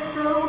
coração.